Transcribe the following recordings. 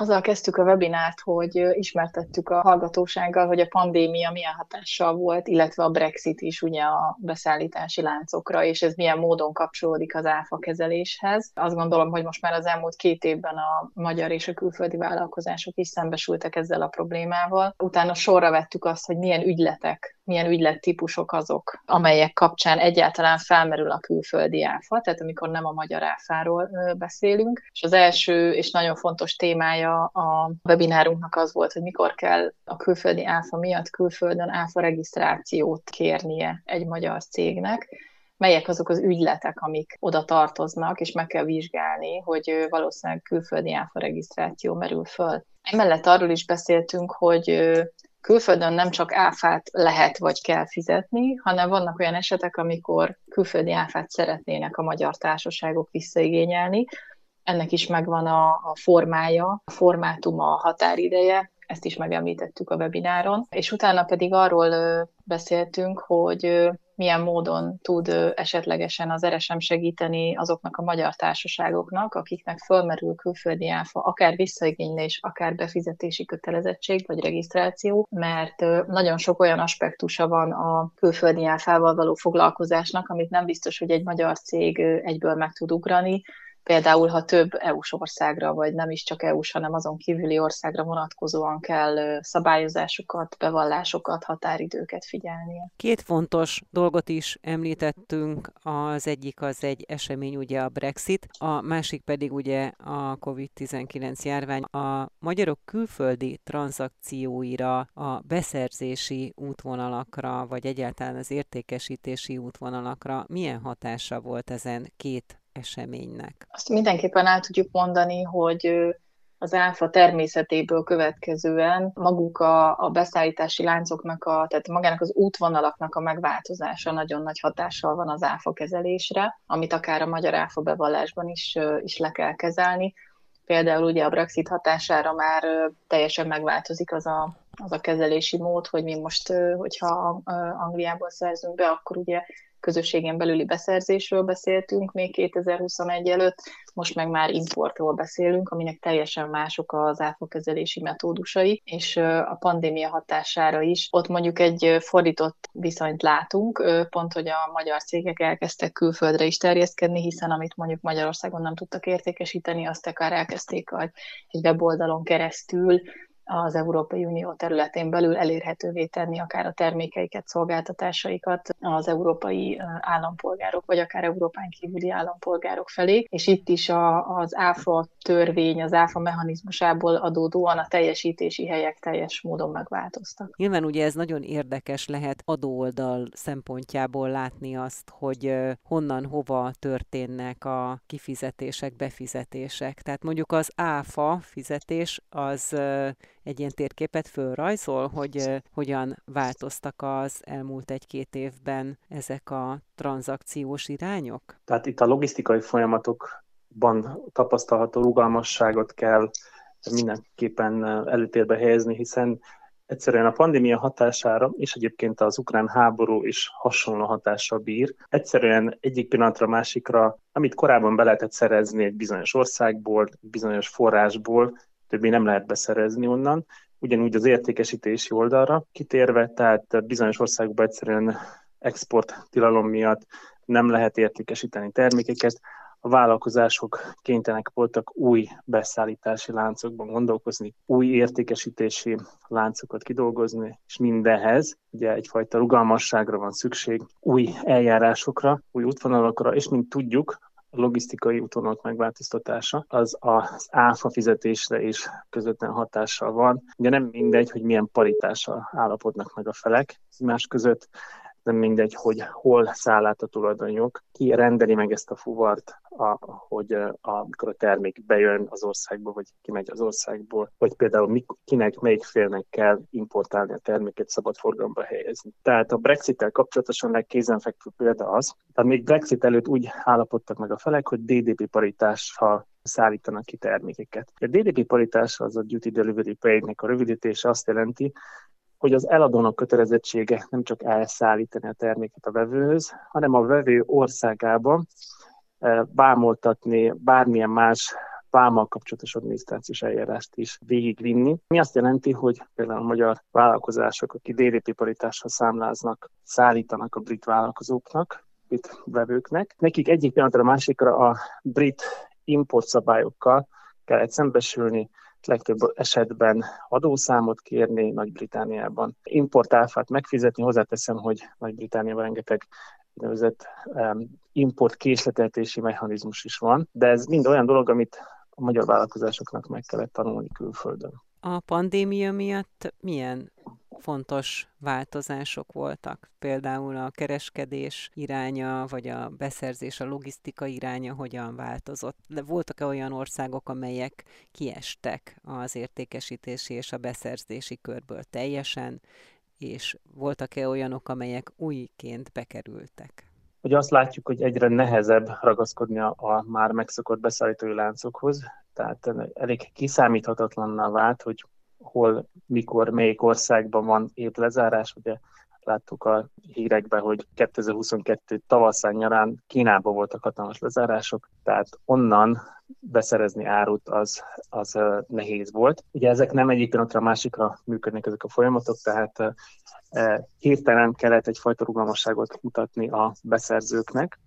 Azzal kezdtük a webinárt, hogy ismertettük a hallgatósággal, hogy a pandémia milyen hatással volt, illetve a Brexit is ugye a beszállítási láncokra, és ez milyen módon kapcsolódik az áfa kezeléshez. Azt gondolom, hogy most már az elmúlt két évben a magyar és a külföldi vállalkozások is szembesültek ezzel a problémával. Utána sorra vettük azt, hogy milyen ügyletek milyen ügylettípusok azok, amelyek kapcsán egyáltalán felmerül a külföldi áfa, tehát amikor nem a magyar áfáról beszélünk. És az első és nagyon fontos témája a webinárunknak az volt, hogy mikor kell a külföldi áfa miatt külföldön áfa regisztrációt kérnie egy magyar cégnek, melyek azok az ügyletek, amik oda tartoznak, és meg kell vizsgálni, hogy valószínűleg külföldi áfa regisztráció merül föl. Emellett arról is beszéltünk, hogy külföldön nem csak áfát lehet vagy kell fizetni, hanem vannak olyan esetek, amikor külföldi áfát szeretnének a magyar társaságok visszaigényelni. Ennek is megvan a, a formája, a formátuma, a határideje, ezt is megemlítettük a webináron, és utána pedig arról beszéltünk, hogy milyen módon tud esetlegesen az RSM segíteni azoknak a magyar társaságoknak, akiknek fölmerül külföldi áfa, akár visszaigénylés, akár befizetési kötelezettség vagy regisztráció, mert nagyon sok olyan aspektusa van a külföldi áfával való foglalkozásnak, amit nem biztos, hogy egy magyar cég egyből meg tud ugrani, Például, ha több EU-s országra, vagy nem is csak EU-s, hanem azon kívüli országra vonatkozóan kell szabályozásokat, bevallásokat, határidőket figyelnie. Két fontos dolgot is említettünk, az egyik az egy esemény, ugye a Brexit, a másik pedig ugye a COVID-19 járvány. A magyarok külföldi tranzakcióira, a beszerzési útvonalakra, vagy egyáltalán az értékesítési útvonalakra milyen hatása volt ezen két eseménynek? Azt mindenképpen el tudjuk mondani, hogy az áfa természetéből következően maguk a, a beszállítási láncoknak, a, tehát magának az útvonalaknak a megváltozása nagyon nagy hatással van az áfa kezelésre, amit akár a magyar áfa bevallásban is, is le kell kezelni. Például ugye a Brexit hatására már teljesen megváltozik az a, az a kezelési mód, hogy mi most, hogyha Angliából szerzünk be, akkor ugye közösségen belüli beszerzésről beszéltünk még 2021 előtt, most meg már importról beszélünk, aminek teljesen mások az áfakezelési metódusai, és a pandémia hatására is. Ott mondjuk egy fordított viszonyt látunk, pont, hogy a magyar cégek elkezdtek külföldre is terjeszkedni, hiszen amit mondjuk Magyarországon nem tudtak értékesíteni, azt akár elkezdték egy weboldalon keresztül az Európai Unió területén belül elérhetővé tenni akár a termékeiket, szolgáltatásaikat az európai állampolgárok, vagy akár Európán kívüli állampolgárok felé. És itt is a, az ÁFA törvény, az ÁFA mechanizmusából adódóan a teljesítési helyek teljes módon megváltoztak. Nyilván ugye ez nagyon érdekes lehet adóoldal szempontjából látni azt, hogy honnan, hova történnek a kifizetések, befizetések. Tehát mondjuk az ÁFA fizetés az egy ilyen térképet fölrajzol, hogy hogyan változtak az elmúlt egy-két évben ezek a tranzakciós irányok? Tehát itt a logisztikai folyamatokban tapasztalható rugalmasságot kell mindenképpen előtérbe helyezni, hiszen egyszerűen a pandémia hatására, és egyébként az ukrán háború is hasonló hatással bír. Egyszerűen egyik pillanatra másikra, amit korábban be lehetett szerezni egy bizonyos országból, bizonyos forrásból, többé nem lehet beszerezni onnan. Ugyanúgy az értékesítési oldalra kitérve, tehát bizonyos országokban egyszerűen export tilalom miatt nem lehet értékesíteni termékeket, a vállalkozások kénytelenek voltak új beszállítási láncokban gondolkozni, új értékesítési láncokat kidolgozni, és mindenhez ugye egyfajta rugalmasságra van szükség, új eljárásokra, új útvonalakra, és mint tudjuk, logisztikai útvonalak megváltoztatása az az áfa fizetésre is közvetlen hatással van. Ugye nem mindegy, hogy milyen paritással állapodnak meg a felek más között, nem mindegy, hogy hol száll át a tulajdonjog, ki rendeli meg ezt a fuvart, a, hogy a, amikor a termék bejön az országba, vagy kimegy az országból, vagy például mik, kinek, melyik félnek kell importálni a terméket, szabad forgalomba helyezni. Tehát a Brexit-tel kapcsolatosan legkézenfekvő példa az, tehát még Brexit előtt úgy állapodtak meg a felek, hogy DDP paritással szállítanak ki termékeket. A DDP paritás az a Duty Delivery Pay-nek a rövidítése azt jelenti, hogy az eladónak kötelezettsége nem csak elszállítani a terméket a vevőhöz, hanem a vevő országában bámoltatni bármilyen más vámmal kapcsolatos adminisztrációs eljárást is végigvinni. Mi azt jelenti, hogy például a magyar vállalkozások, akik DDP paritással számláznak, szállítanak a brit vállalkozóknak, brit vevőknek, nekik egyik pillanatra a másikra a brit importszabályokkal kellett szembesülni, legtöbb esetben adószámot kérni Nagy-Britániában, importáfát megfizetni. Hozzáteszem, hogy Nagy-Britániában rengeteg úgynevezett import késleteltési mechanizmus is van, de ez mind olyan dolog, amit a magyar vállalkozásoknak meg kellett tanulni külföldön. A pandémia miatt milyen fontos változások voltak? Például a kereskedés iránya, vagy a beszerzés, a logisztika iránya hogyan változott? De voltak-e olyan országok, amelyek kiestek az értékesítési és a beszerzési körből teljesen, és voltak-e olyanok, amelyek újként bekerültek? Hogy azt látjuk, hogy egyre nehezebb ragaszkodni a már megszokott beszállítói láncokhoz, tehát elég kiszámíthatatlanná vált, hogy hol, mikor, melyik országban van épp lezárás. Ugye láttuk a hírekben, hogy 2022 tavaszán nyarán Kínában voltak hatalmas lezárások, tehát onnan beszerezni árut az, az nehéz volt. Ugye ezek nem egyik pillanatra a másikra működnek ezek a folyamatok, tehát hirtelen kellett egyfajta rugalmasságot mutatni a beszerzőknek,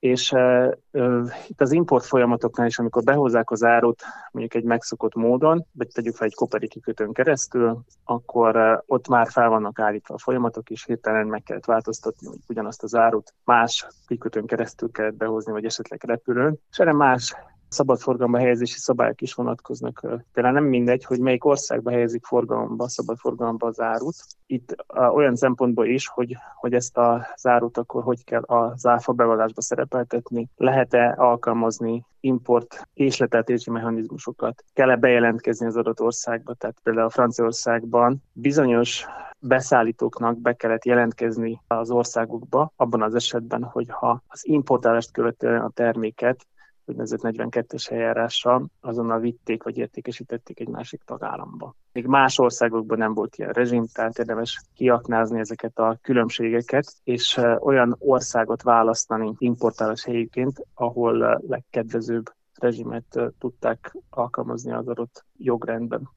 és uh, uh, itt az import folyamatoknál is, amikor behozzák az árut mondjuk egy megszokott módon, vagy tegyük fel egy koperi kikötőn keresztül, akkor uh, ott már fel vannak állítva a folyamatok, és hirtelen meg kellett változtatni, hogy ugyanazt az árut más kikötőn keresztül kellett behozni, vagy esetleg repülőn, és erre más szabadforgalomba helyezési szabályok is vonatkoznak. Például nem mindegy, hogy melyik országba helyezik forgalomba, szabadforgalomba az árut. Itt olyan szempontból is, hogy, hogy ezt a zárut akkor hogy kell az áfa bevallásba szerepeltetni, lehet-e alkalmazni import késleteltési mechanizmusokat, kell-e bejelentkezni az adott országba, tehát például a Franciaországban bizonyos beszállítóknak be kellett jelentkezni az országukba, abban az esetben, hogyha az importálást követően a terméket úgynevezett 42-es eljárással azonnal vitték vagy értékesítették egy másik tagállamba. Még más országokban nem volt ilyen rezsim, tehát érdemes kiaknázni ezeket a különbségeket, és olyan országot választani importálás helyéként, ahol legkedvezőbb rezsimet tudták alkalmazni az adott jogrendben.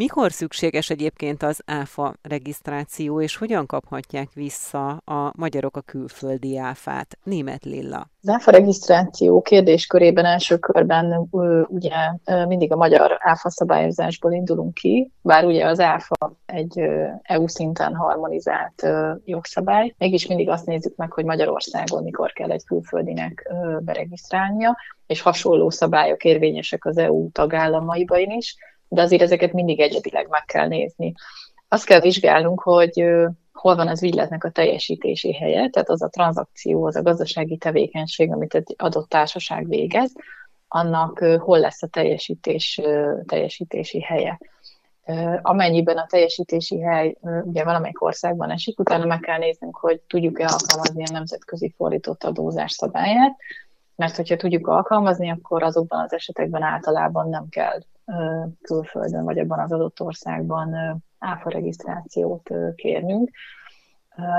Mikor szükséges egyébként az ÁFA regisztráció, és hogyan kaphatják vissza a magyarok a külföldi áfát? Német Lilla. Az ÁFA regisztráció kérdéskörében első körben ugye mindig a magyar áfa szabályozásból indulunk ki, bár ugye az áfa egy EU szinten harmonizált jogszabály, mégis mindig azt nézzük meg, hogy Magyarországon mikor kell egy külföldinek beregisztrálnia, és hasonló szabályok érvényesek az EU tagállamaiban is, de azért ezeket mindig egyedileg meg kell nézni. Azt kell vizsgálnunk, hogy hol van az ügyletnek a teljesítési helye, tehát az a tranzakció, az a gazdasági tevékenység, amit egy adott társaság végez, annak hol lesz a teljesítés, teljesítési helye. Amennyiben a teljesítési hely ugye valamelyik országban esik, utána meg kell néznünk, hogy tudjuk-e alkalmazni a nemzetközi fordított adózás szabályát, mert hogyha tudjuk alkalmazni, akkor azokban az esetekben általában nem kell külföldön vagy abban az adott országban áfa regisztrációt kérnünk.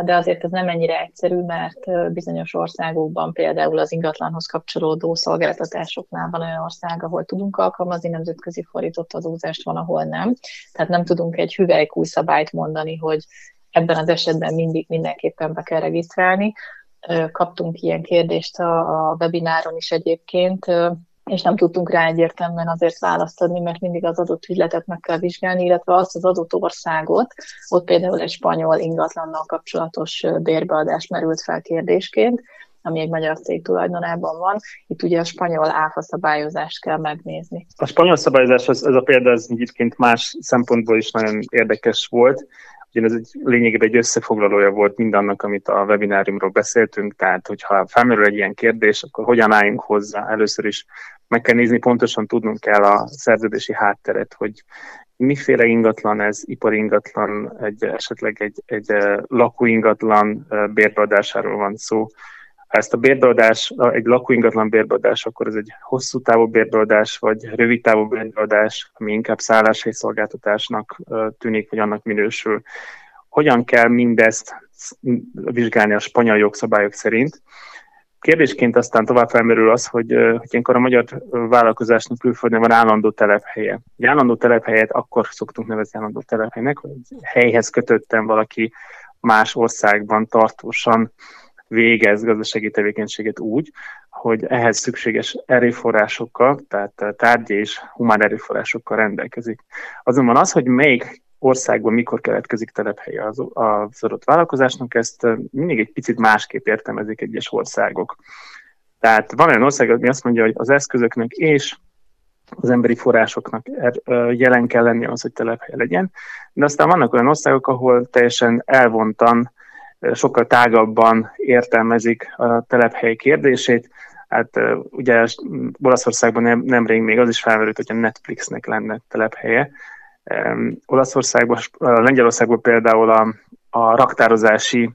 De azért ez nem ennyire egyszerű, mert bizonyos országokban például az ingatlanhoz kapcsolódó szolgáltatásoknál van olyan ország, ahol tudunk alkalmazni nemzetközi fordított adózást, van, ahol nem. Tehát nem tudunk egy hüvelykúj szabályt mondani, hogy ebben az esetben mindig mindenképpen be kell regisztrálni. Kaptunk ilyen kérdést a webináron is egyébként, és nem tudtunk rá egyértelműen azért választ adni, mert mindig az adott ügyletet meg kell vizsgálni, illetve azt az adott országot, ott például egy spanyol ingatlannal kapcsolatos bérbeadás merült fel kérdésként, ami egy magyar cég tulajdonában van. Itt ugye a spanyol áfa szabályozást kell megnézni. A spanyol szabályozás, ez, ez a példa ez egyébként más szempontból is nagyon érdekes volt. Ugye ez egy lényegében egy összefoglalója volt mindannak, amit a webináriumról beszéltünk, tehát hogyha felmerül egy ilyen kérdés, akkor hogyan álljunk hozzá? Először is meg kell nézni, pontosan tudnunk kell a szerződési hátteret, hogy miféle ingatlan ez, ipari ingatlan, egy, esetleg egy, egy lakóingatlan bérbeadásáról van szó. Ha ezt a bérbeadás, egy lakóingatlan bérbeadás, akkor ez egy hosszú távú bérbeadás, vagy rövid távú bérbeadás, ami inkább szálláshely szolgáltatásnak tűnik, vagy annak minősül. Hogyan kell mindezt vizsgálni a spanyol jogszabályok szerint? kérdésként aztán tovább felmerül az, hogy, hogy ilyenkor a magyar vállalkozásnak külföldön van állandó telephelye. Egy állandó telephelyet akkor szoktunk nevezni állandó telephelynek, hogy helyhez kötöttem valaki más országban tartósan végez gazdasági tevékenységet úgy, hogy ehhez szükséges erőforrásokkal, tehát tárgyi és humán erőforrásokkal rendelkezik. Azonban az, hogy melyik országban mikor keletkezik telephelye az, az adott vállalkozásnak, ezt mindig egy picit másképp értelmezik egyes országok. Tehát van olyan ország, ami azt mondja, hogy az eszközöknek és az emberi forrásoknak er, jelen kell lenni az, hogy telephely legyen, de aztán vannak olyan országok, ahol teljesen elvontan, sokkal tágabban értelmezik a telephely kérdését, Hát ugye Olaszországban nem, nemrég még az is felmerült, hogy a Netflixnek lenne telephelye, Olaszországban, Lengyelországban például a, a raktározási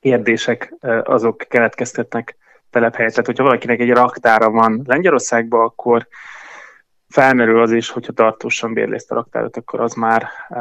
kérdések azok keletkeztetnek telephelyet. Tehát, hogyha valakinek egy raktára van Lengyelországban, akkor felmerül az is, hogyha tartósan bérlészt a raktárat, akkor az már uh,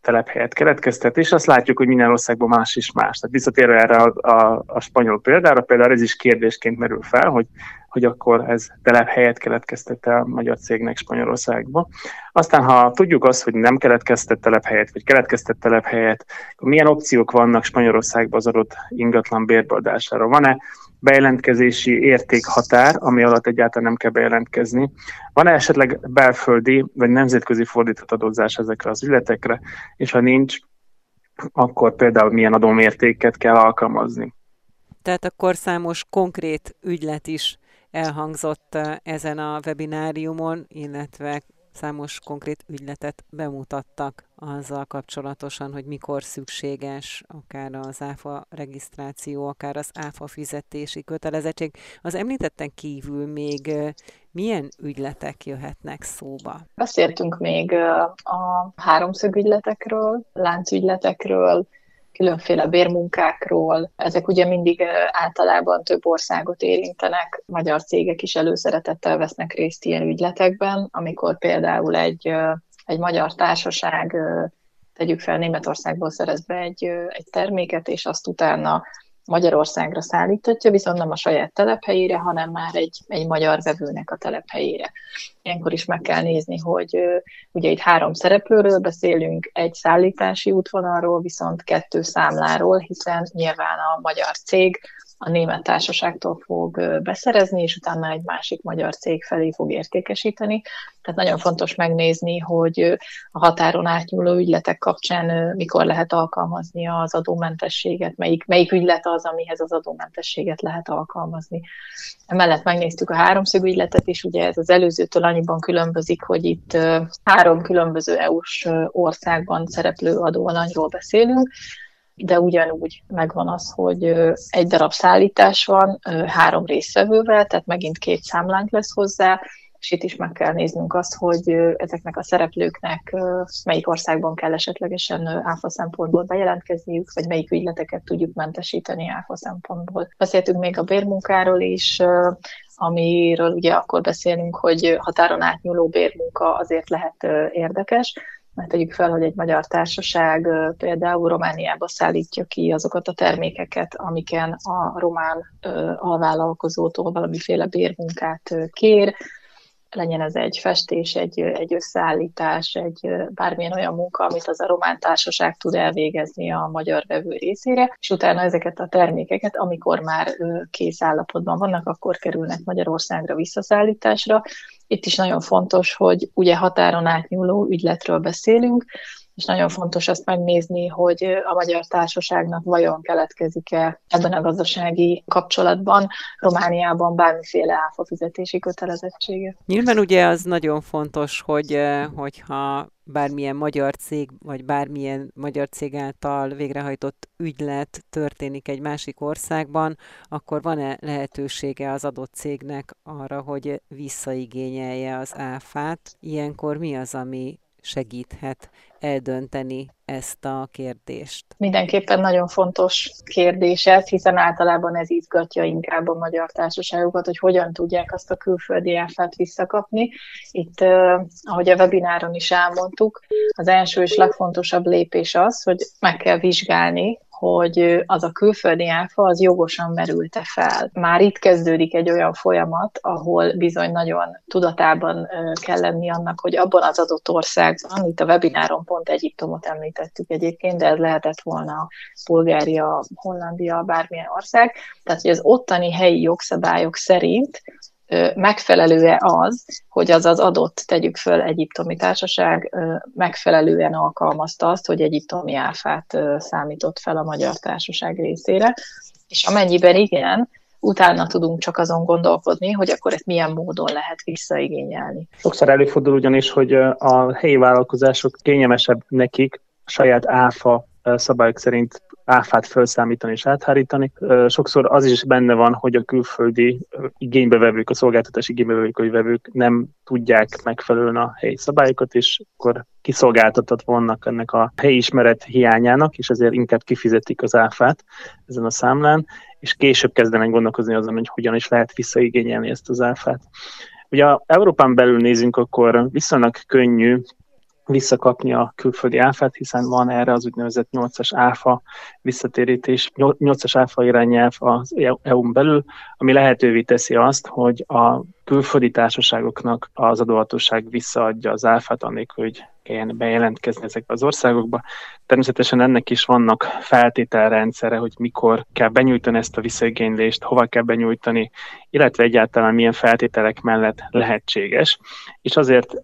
telephelyet keletkeztet, és azt látjuk, hogy minden országban más is más. Tehát visszatérve erre a, a, a spanyol példára, például ez is kérdésként merül fel, hogy hogy akkor ez telephelyet keletkeztette a magyar cégnek Spanyolországba. Aztán, ha tudjuk azt, hogy nem keletkeztett telephelyet, vagy keletkeztett telephelyet, akkor milyen opciók vannak Spanyolországban az adott ingatlan bérbeadására? Van-e bejelentkezési értékhatár, ami alatt egyáltalán nem kell bejelentkezni? Van-e esetleg belföldi vagy nemzetközi fordított adózás ezekre az ügyletekre, és ha nincs, akkor például milyen adómértéket kell alkalmazni? Tehát akkor számos konkrét ügylet is elhangzott ezen a webináriumon, illetve számos konkrét ügyletet bemutattak azzal kapcsolatosan, hogy mikor szükséges akár az áfa regisztráció, akár az áfa fizetési kötelezettség. Az említetten kívül még milyen ügyletek jöhetnek szóba? Beszéltünk még a háromszög ügyletekről, láncügyletekről, különféle bérmunkákról. Ezek ugye mindig általában több országot érintenek. Magyar cégek is előszeretettel vesznek részt ilyen ügyletekben, amikor például egy, egy magyar társaság tegyük fel Németországból szerez be egy, egy terméket, és azt utána Magyarországra szállítatja, viszont nem a saját telephelyére, hanem már egy, egy magyar vevőnek a telephelyére. Ilyenkor is meg kell nézni, hogy ugye itt három szereplőről beszélünk, egy szállítási útvonalról, viszont kettő számláról, hiszen nyilván a magyar cég a német társaságtól fog beszerezni, és utána egy másik magyar cég felé fog értékesíteni. Tehát nagyon fontos megnézni, hogy a határon átnyúló ügyletek kapcsán mikor lehet alkalmazni az adómentességet, melyik, melyik ügylet az, amihez az adómentességet lehet alkalmazni. Emellett megnéztük a háromszög ügyletet is, ugye ez az előzőtől annyiban különbözik, hogy itt három különböző EU-s országban szereplő adóalanyról beszélünk, de ugyanúgy megvan az, hogy egy darab szállítás van három részvevővel, tehát megint két számlánk lesz hozzá, és itt is meg kell néznünk azt, hogy ezeknek a szereplőknek melyik országban kell esetlegesen áfa szempontból bejelentkezniük, vagy melyik ügyleteket tudjuk mentesíteni áfa szempontból. Beszéltünk még a bérmunkáról is, amiről ugye akkor beszélünk, hogy határon átnyúló bérmunka azért lehet érdekes, mert tegyük fel, hogy egy magyar társaság például Romániába szállítja ki azokat a termékeket, amiken a román alvállalkozótól valamiféle bérmunkát kér, legyen ez egy festés, egy, egy összeállítás, egy bármilyen olyan munka, amit az a román társaság tud elvégezni a magyar vevő részére, és utána ezeket a termékeket, amikor már kész állapotban vannak, akkor kerülnek Magyarországra visszaszállításra. Itt is nagyon fontos, hogy ugye határon átnyúló ügyletről beszélünk, és nagyon fontos azt megnézni, hogy a magyar társaságnak vajon keletkezik-e ebben a gazdasági kapcsolatban Romániában bármiféle áfa fizetési kötelezettsége. Nyilván ugye az nagyon fontos, hogy hogyha bármilyen magyar cég, vagy bármilyen magyar cég által végrehajtott ügylet történik egy másik országban, akkor van-e lehetősége az adott cégnek arra, hogy visszaigényelje az áfát? Ilyenkor mi az, ami segíthet eldönteni ezt a kérdést? Mindenképpen nagyon fontos kérdés ez, hiszen általában ez izgatja inkább a magyar társaságokat, hogy hogyan tudják azt a külföldi áfát visszakapni. Itt, ahogy a webináron is elmondtuk, az első és legfontosabb lépés az, hogy meg kell vizsgálni, hogy az a külföldi áfa az jogosan merülte fel. Már itt kezdődik egy olyan folyamat, ahol bizony nagyon tudatában kell lenni annak, hogy abban az adott országban, itt a webináron pont Egyiptomot említettük egyébként, de ez lehetett volna Bulgária, Hollandia, bármilyen ország, tehát hogy az ottani helyi jogszabályok szerint megfelelő-e az, hogy az az adott, tegyük föl, egyiptomi társaság megfelelően alkalmazta azt, hogy egyiptomi áfát számított fel a magyar társaság részére, és amennyiben igen, utána tudunk csak azon gondolkodni, hogy akkor ezt milyen módon lehet visszaigényelni. Sokszor előfordul ugyanis, hogy a helyi vállalkozások kényelmesebb nekik saját áfa szabályok szerint áfát felszámítani és áthárítani. Sokszor az is benne van, hogy a külföldi igénybevevők, a szolgáltatás igénybevevők, vevők nem tudják megfelelően a helyi szabályokat, és akkor kiszolgáltatott vannak ennek a helyismeret hiányának, és ezért inkább kifizetik az áfát ezen a számlán, és később kezdenek gondolkozni azon, hogy hogyan is lehet visszaigényelni ezt az áfát. Ugye Európán belül nézünk, akkor viszonylag könnyű visszakapni a külföldi áfát, hiszen van erre az úgynevezett 8-as áfa visszatérítés, 8-as áfa irányelv az EU-n belül, ami lehetővé teszi azt, hogy a külföldi társaságoknak az adóhatóság visszaadja az áfát, annélkül, hogy kelljen bejelentkezni ezekbe az országokba. Természetesen ennek is vannak feltételrendszere, hogy mikor kell benyújtani ezt a visszaigénylést, hova kell benyújtani, illetve egyáltalán milyen feltételek mellett lehetséges. És azért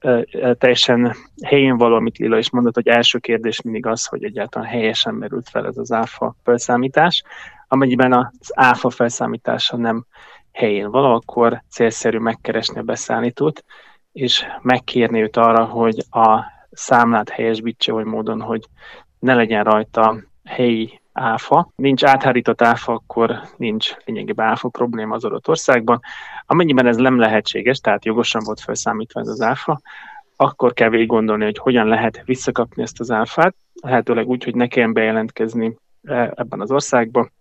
teljesen helyén való, amit Lila is mondott, hogy első kérdés mindig az, hogy egyáltalán helyesen merült fel ez az áfa felszámítás. Amennyiben az áfa felszámítása nem helyén való, akkor célszerű megkeresni a beszállítót, és megkérni őt arra, hogy a számlát helyesbítse oly módon, hogy ne legyen rajta helyi áfa. Nincs áthárított áfa, akkor nincs lényegében áfa probléma az adott országban. Amennyiben ez nem lehetséges, tehát jogosan volt felszámítva ez az áfa, akkor kell végig gondolni, hogy hogyan lehet visszakapni ezt az áfát, lehetőleg úgy, hogy ne kelljen bejelentkezni e, ebben az országban,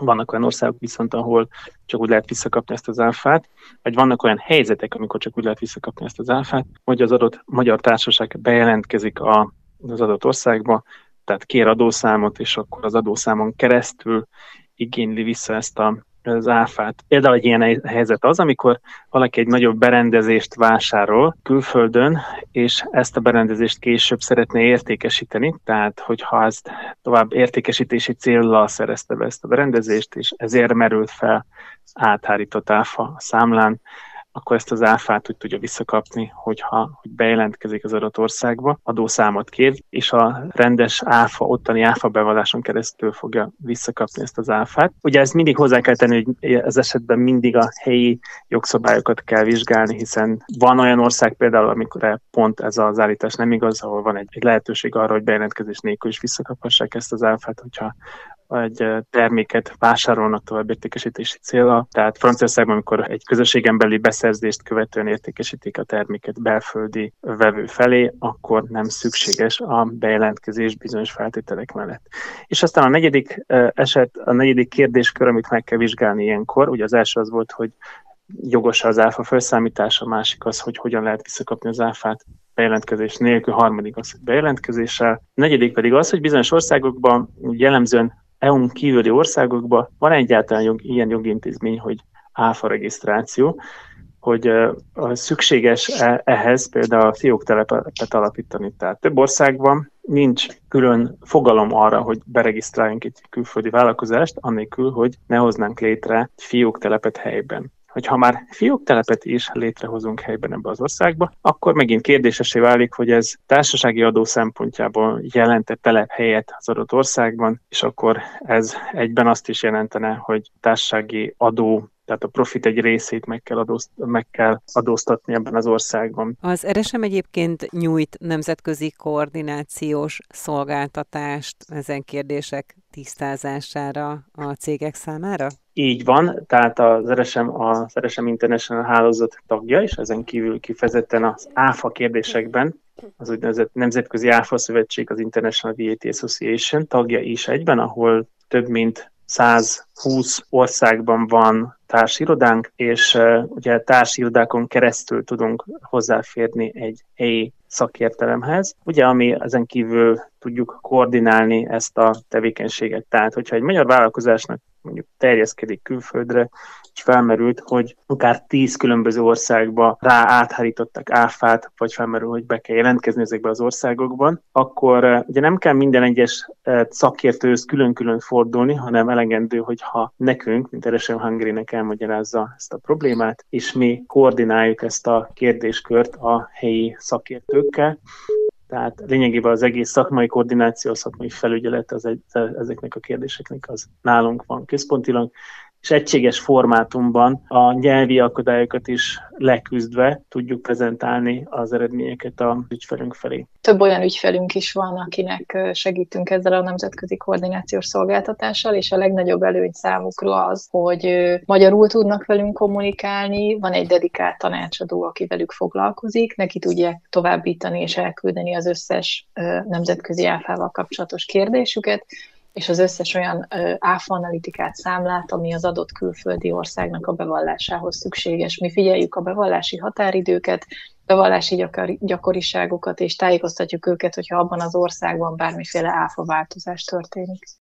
vannak olyan országok viszont, ahol csak úgy lehet visszakapni ezt az áfát, vagy vannak olyan helyzetek, amikor csak úgy lehet visszakapni ezt az áfát, hogy az adott magyar társaság bejelentkezik a, az adott országba, tehát kér adószámot, és akkor az adószámon keresztül igényli vissza ezt a az áfát. Például egy ilyen helyzet az, amikor valaki egy nagyobb berendezést vásárol külföldön, és ezt a berendezést később szeretné értékesíteni, tehát hogyha ezt tovább értékesítési célral szerezte be ezt a berendezést, és ezért merült fel áthárított áfa számlán, akkor ezt az áfát úgy tudja visszakapni, hogyha hogy bejelentkezik az adott országba, adószámot kér, és a rendes áfa, ottani áfa bevalláson keresztül fogja visszakapni ezt az áfát. Ugye ez mindig hozzá kell tenni, hogy ez esetben mindig a helyi jogszabályokat kell vizsgálni, hiszen van olyan ország például, amikor pont ez az állítás nem igaz, ahol van egy, egy lehetőség arra, hogy bejelentkezés nélkül is visszakaphassák ezt az áfát, hogyha egy terméket vásárolnak tovább értékesítési célra. Tehát Franciaországban, amikor egy közösségen belüli beszerzést követően értékesítik a terméket belföldi vevő felé, akkor nem szükséges a bejelentkezés bizonyos feltételek mellett. És aztán a negyedik eset, a negyedik kérdéskör, amit meg kell vizsgálni ilyenkor, ugye az első az volt, hogy jogos az áfa felszámítása, a másik az, hogy hogyan lehet visszakapni az áfát bejelentkezés nélkül, harmadik az, hogy bejelentkezéssel, negyedik pedig az, hogy bizonyos országokban jellemzően EU-n kívüli országokban van egyáltalán jog, ilyen jogintézmény, hogy áfa regisztráció, hogy szükséges e, ehhez például a fióktelepet alapítani. Tehát több országban nincs külön fogalom arra, hogy beregisztráljunk egy külföldi vállalkozást, annélkül, hogy ne hoznánk létre fióktelepet helyben hogy ha már fióktelepet is létrehozunk helyben ebbe az országba, akkor megint kérdésesé válik, hogy ez társasági adó szempontjából jelente telephelyet az adott országban, és akkor ez egyben azt is jelentene, hogy társasági adó tehát a profit egy részét meg kell, adózt, meg kell adóztatni ebben az országban. Az RSM egyébként nyújt nemzetközi koordinációs szolgáltatást ezen kérdések tisztázására a cégek számára? Így van, tehát az RSM, az RSM International hálózat tagja, és ezen kívül kifejezetten az ÁFA kérdésekben az úgynevezett Nemzetközi ÁFA Szövetség, az International VAT Association tagja is egyben, ahol több mint 120 országban van társirodánk, és uh, ugye társirodákon keresztül tudunk hozzáférni egy helyi szakértelemhez, ugye, ami ezen kívül tudjuk koordinálni ezt a tevékenységet. Tehát, hogyha egy magyar vállalkozásnak mondjuk terjeszkedik külföldre, és felmerült, hogy akár tíz különböző országba rá áthárítottak áfát, vagy felmerül, hogy be kell jelentkezni ezekbe az országokban, akkor eh, ugye nem kell minden egyes eh, szakértőhöz külön-külön fordulni, hanem elegendő, hogyha nekünk, mint Eresem Hungary-nek elmagyarázza ezt a problémát, és mi koordináljuk ezt a kérdéskört a helyi szakértőkkel, tehát lényegében az egész szakmai koordináció, szakmai felügyelet az egy, ezeknek a kérdéseknek az nálunk van. Központilag, és egységes formátumban a nyelvi akadályokat is leküzdve tudjuk prezentálni az eredményeket a ügyfelünk felé. Több olyan ügyfelünk is van, akinek segítünk ezzel a nemzetközi koordinációs szolgáltatással, és a legnagyobb előny számukra az, hogy magyarul tudnak velünk kommunikálni, van egy dedikált tanácsadó, aki velük foglalkozik, neki tudja továbbítani és elküldeni az összes nemzetközi áfával kapcsolatos kérdésüket, és az összes olyan áfa analitikát, számlát, ami az adott külföldi országnak a bevallásához szükséges. Mi figyeljük a bevallási határidőket, bevallási gyakoriságokat, és tájékoztatjuk őket, hogyha abban az országban bármiféle áfa változás történik.